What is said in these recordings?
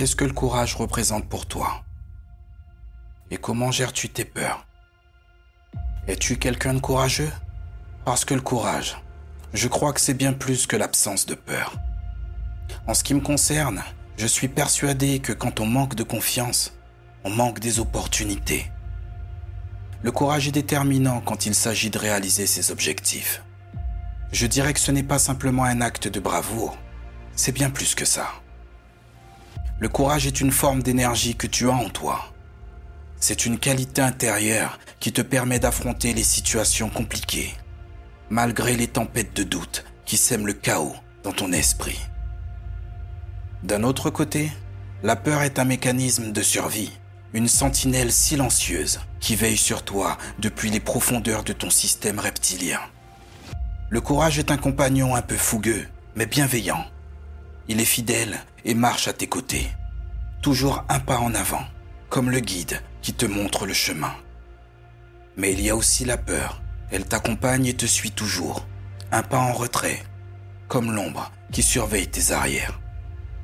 Qu'est-ce que le courage représente pour toi? Et comment gères-tu tes peurs? Es-tu quelqu'un de courageux? Parce que le courage, je crois que c'est bien plus que l'absence de peur. En ce qui me concerne, je suis persuadé que quand on manque de confiance, on manque des opportunités. Le courage est déterminant quand il s'agit de réaliser ses objectifs. Je dirais que ce n'est pas simplement un acte de bravoure, c'est bien plus que ça. Le courage est une forme d'énergie que tu as en toi. C'est une qualité intérieure qui te permet d'affronter les situations compliquées, malgré les tempêtes de doute qui sèment le chaos dans ton esprit. D'un autre côté, la peur est un mécanisme de survie, une sentinelle silencieuse qui veille sur toi depuis les profondeurs de ton système reptilien. Le courage est un compagnon un peu fougueux, mais bienveillant. Il est fidèle et marche à tes côtés, toujours un pas en avant, comme le guide qui te montre le chemin. Mais il y a aussi la peur, elle t'accompagne et te suit toujours, un pas en retrait, comme l'ombre qui surveille tes arrières.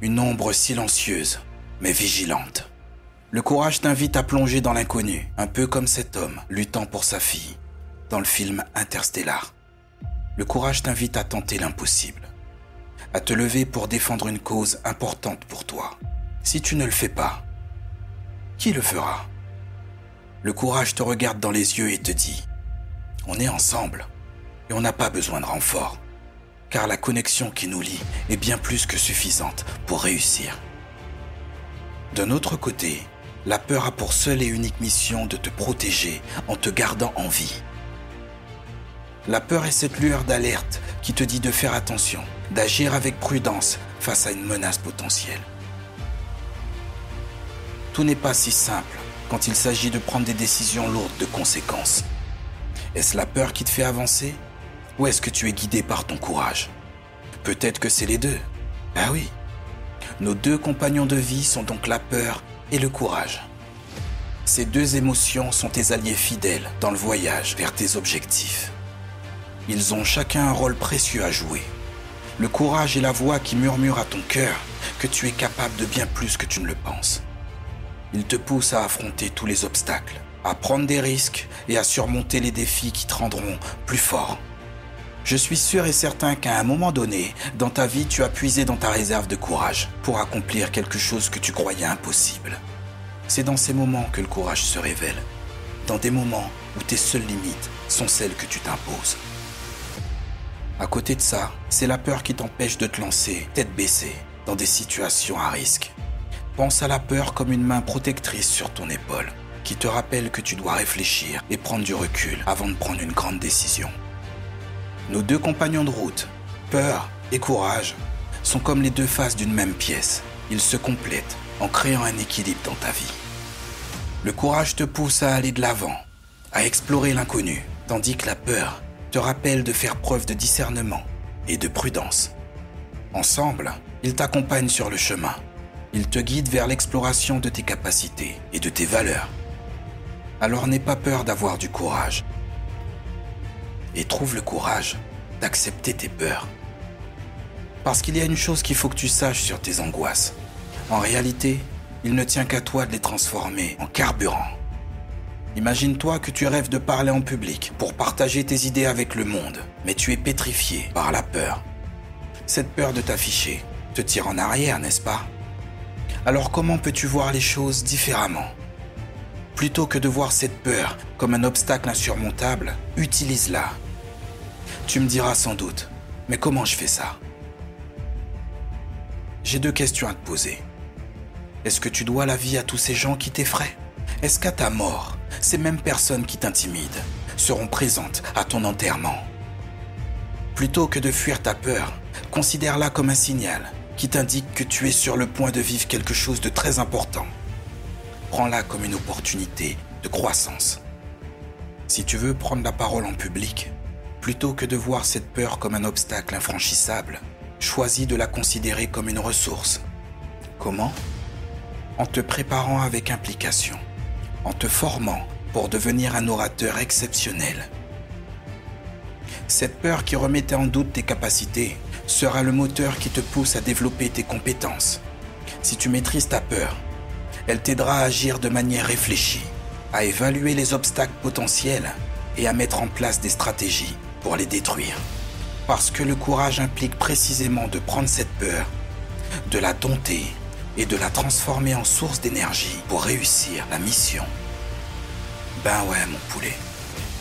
Une ombre silencieuse, mais vigilante. Le courage t'invite à plonger dans l'inconnu, un peu comme cet homme luttant pour sa fille, dans le film Interstellar. Le courage t'invite à tenter l'impossible, à te lever pour défendre une cause importante pour toi. Si tu ne le fais pas, qui le fera? Le courage te regarde dans les yeux et te dit, on est ensemble et on n'a pas besoin de renfort car la connexion qui nous lie est bien plus que suffisante pour réussir. D'un autre côté, la peur a pour seule et unique mission de te protéger en te gardant en vie. La peur est cette lueur d'alerte qui te dit de faire attention, d'agir avec prudence face à une menace potentielle. Tout n'est pas si simple quand il s'agit de prendre des décisions lourdes de conséquences. Est-ce la peur qui te fait avancer ou est-ce que tu es guidé par ton courage? Peut-être que c'est les deux. Ah oui. Nos deux compagnons de vie sont donc la peur et le courage. Ces deux émotions sont tes alliés fidèles dans le voyage vers tes objectifs. Ils ont chacun un rôle précieux à jouer. Le courage est la voix qui murmure à ton cœur que tu es capable de bien plus que tu ne le penses. Il te pousse à affronter tous les obstacles, à prendre des risques et à surmonter les défis qui te rendront plus fort, je suis sûr et certain qu'à un moment donné, dans ta vie, tu as puisé dans ta réserve de courage pour accomplir quelque chose que tu croyais impossible. C'est dans ces moments que le courage se révèle, dans des moments où tes seules limites sont celles que tu t'imposes. À côté de ça, c'est la peur qui t'empêche de te lancer, tête baissée, dans des situations à risque. Pense à la peur comme une main protectrice sur ton épaule, qui te rappelle que tu dois réfléchir et prendre du recul avant de prendre une grande décision. Nos deux compagnons de route, peur et courage, sont comme les deux faces d'une même pièce. Ils se complètent en créant un équilibre dans ta vie. Le courage te pousse à aller de l'avant, à explorer l'inconnu, tandis que la peur te rappelle de faire preuve de discernement et de prudence. Ensemble, ils t'accompagnent sur le chemin. Ils te guident vers l'exploration de tes capacités et de tes valeurs. Alors n'aie pas peur d'avoir du courage et trouve le courage d'accepter tes peurs. Parce qu'il y a une chose qu'il faut que tu saches sur tes angoisses. En réalité, il ne tient qu'à toi de les transformer en carburant. Imagine-toi que tu rêves de parler en public pour partager tes idées avec le monde, mais tu es pétrifié par la peur. Cette peur de t'afficher te tire en arrière, n'est-ce pas? Alors comment peux-tu voir les choses différemment? Plutôt que de voir cette peur comme un obstacle insurmontable, utilise-la. Tu me diras sans doute, mais comment je fais ça? J'ai deux questions à te poser. Est-ce que tu dois la vie à tous ces gens qui t'effraient? Est-ce qu'à ta mort, ces mêmes personnes qui t'intimident seront présentes à ton enterrement Plutôt que de fuir ta peur, considère-la comme un signal qui t'indique que tu es sur le point de vivre quelque chose de très important. Prends-la comme une opportunité de croissance. Si tu veux prendre la parole en public, Plutôt que de voir cette peur comme un obstacle infranchissable, choisis de la considérer comme une ressource. Comment? En te préparant avec implication, en te formant pour devenir un orateur exceptionnel. Cette peur qui remettait en doute tes capacités sera le moteur qui te pousse à développer tes compétences. Si tu maîtrises ta peur, elle t'aidera à agir de manière réfléchie, à évaluer les obstacles potentiels et à mettre en place des stratégies pour les détruire. Parce que le courage implique précisément de prendre cette peur, de la dompter et de la transformer en source d'énergie pour réussir la mission. Ben ouais, mon poulet.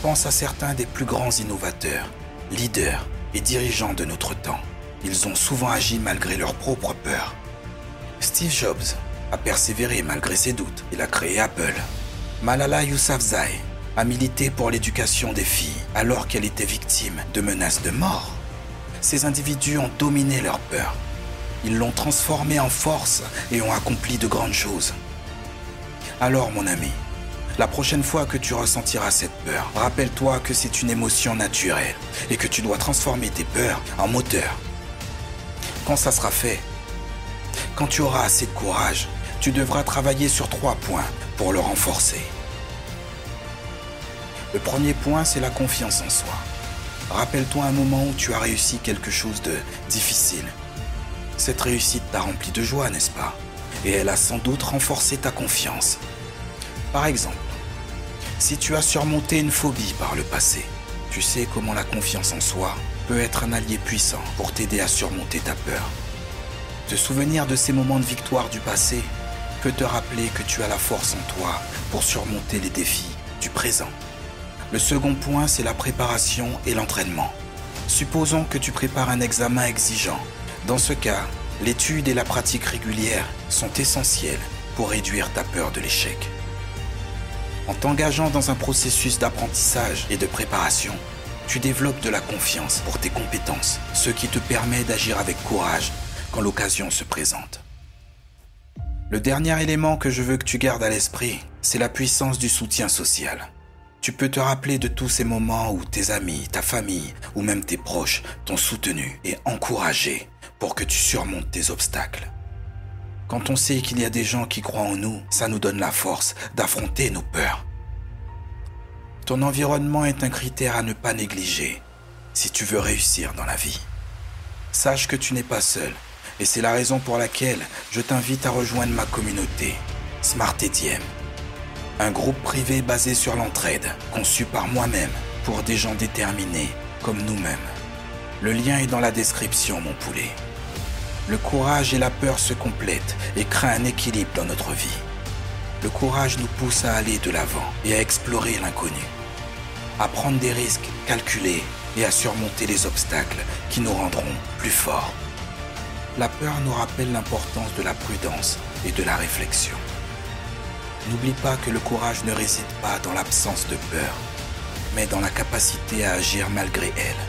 Pense à certains des plus grands innovateurs, leaders et dirigeants de notre temps. Ils ont souvent agi malgré leurs propres peurs. Steve Jobs a persévéré malgré ses doutes. Il a créé Apple. Malala Yousafzai a milité pour l'éducation des filles alors qu'elle était victime de menaces de mort. Ces individus ont dominé leur peur. Ils l'ont transformée en force et ont accompli de grandes choses. Alors mon ami, la prochaine fois que tu ressentiras cette peur, rappelle-toi que c'est une émotion naturelle et que tu dois transformer tes peurs en moteur. Quand ça sera fait, quand tu auras assez de courage, tu devras travailler sur trois points pour le renforcer. Le premier point, c'est la confiance en soi. Rappelle-toi un moment où tu as réussi quelque chose de difficile. Cette réussite t'a rempli de joie, n'est-ce pas? Et elle a sans doute renforcé ta confiance. Par exemple, si tu as surmonté une phobie par le passé, tu sais comment la confiance en soi peut être un allié puissant pour t'aider à surmonter ta peur. Te souvenir de ces moments de victoire du passé peut te rappeler que tu as la force en toi pour surmonter les défis du présent. Le second point, c'est la préparation et l'entraînement. Supposons que tu prépares un examen exigeant. Dans ce cas, l'étude et la pratique régulière sont essentielles pour réduire ta peur de l'échec. En t'engageant dans un processus d'apprentissage et de préparation, tu développes de la confiance pour tes compétences, ce qui te permet d'agir avec courage quand l'occasion se présente. Le dernier élément que je veux que tu gardes à l'esprit, c'est la puissance du soutien social. Tu peux te rappeler de tous ces moments où tes amis, ta famille ou même tes proches t'ont soutenu et encouragé pour que tu surmontes tes obstacles. Quand on sait qu'il y a des gens qui croient en nous, ça nous donne la force d'affronter nos peurs. Ton environnement est un critère à ne pas négliger si tu veux réussir dans la vie. Sache que tu n'es pas seul et c'est la raison pour laquelle je t'invite à rejoindre ma communauté, Smart EDM. Un groupe privé basé sur l'entraide, conçu par moi-même pour des gens déterminés comme nous-mêmes. Le lien est dans la description, mon poulet. Le courage et la peur se complètent et créent un équilibre dans notre vie. Le courage nous pousse à aller de l'avant et à explorer l'inconnu, à prendre des risques calculés et à surmonter les obstacles qui nous rendront plus forts. La peur nous rappelle l'importance de la prudence et de la réflexion. N'oublie pas que le courage ne réside pas dans l'absence de peur, mais dans la capacité à agir malgré elle.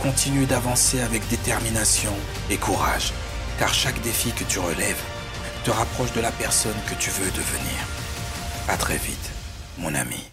Continue d'avancer avec détermination et courage, car chaque défi que tu relèves te rapproche de la personne que tu veux devenir. À très vite, mon ami.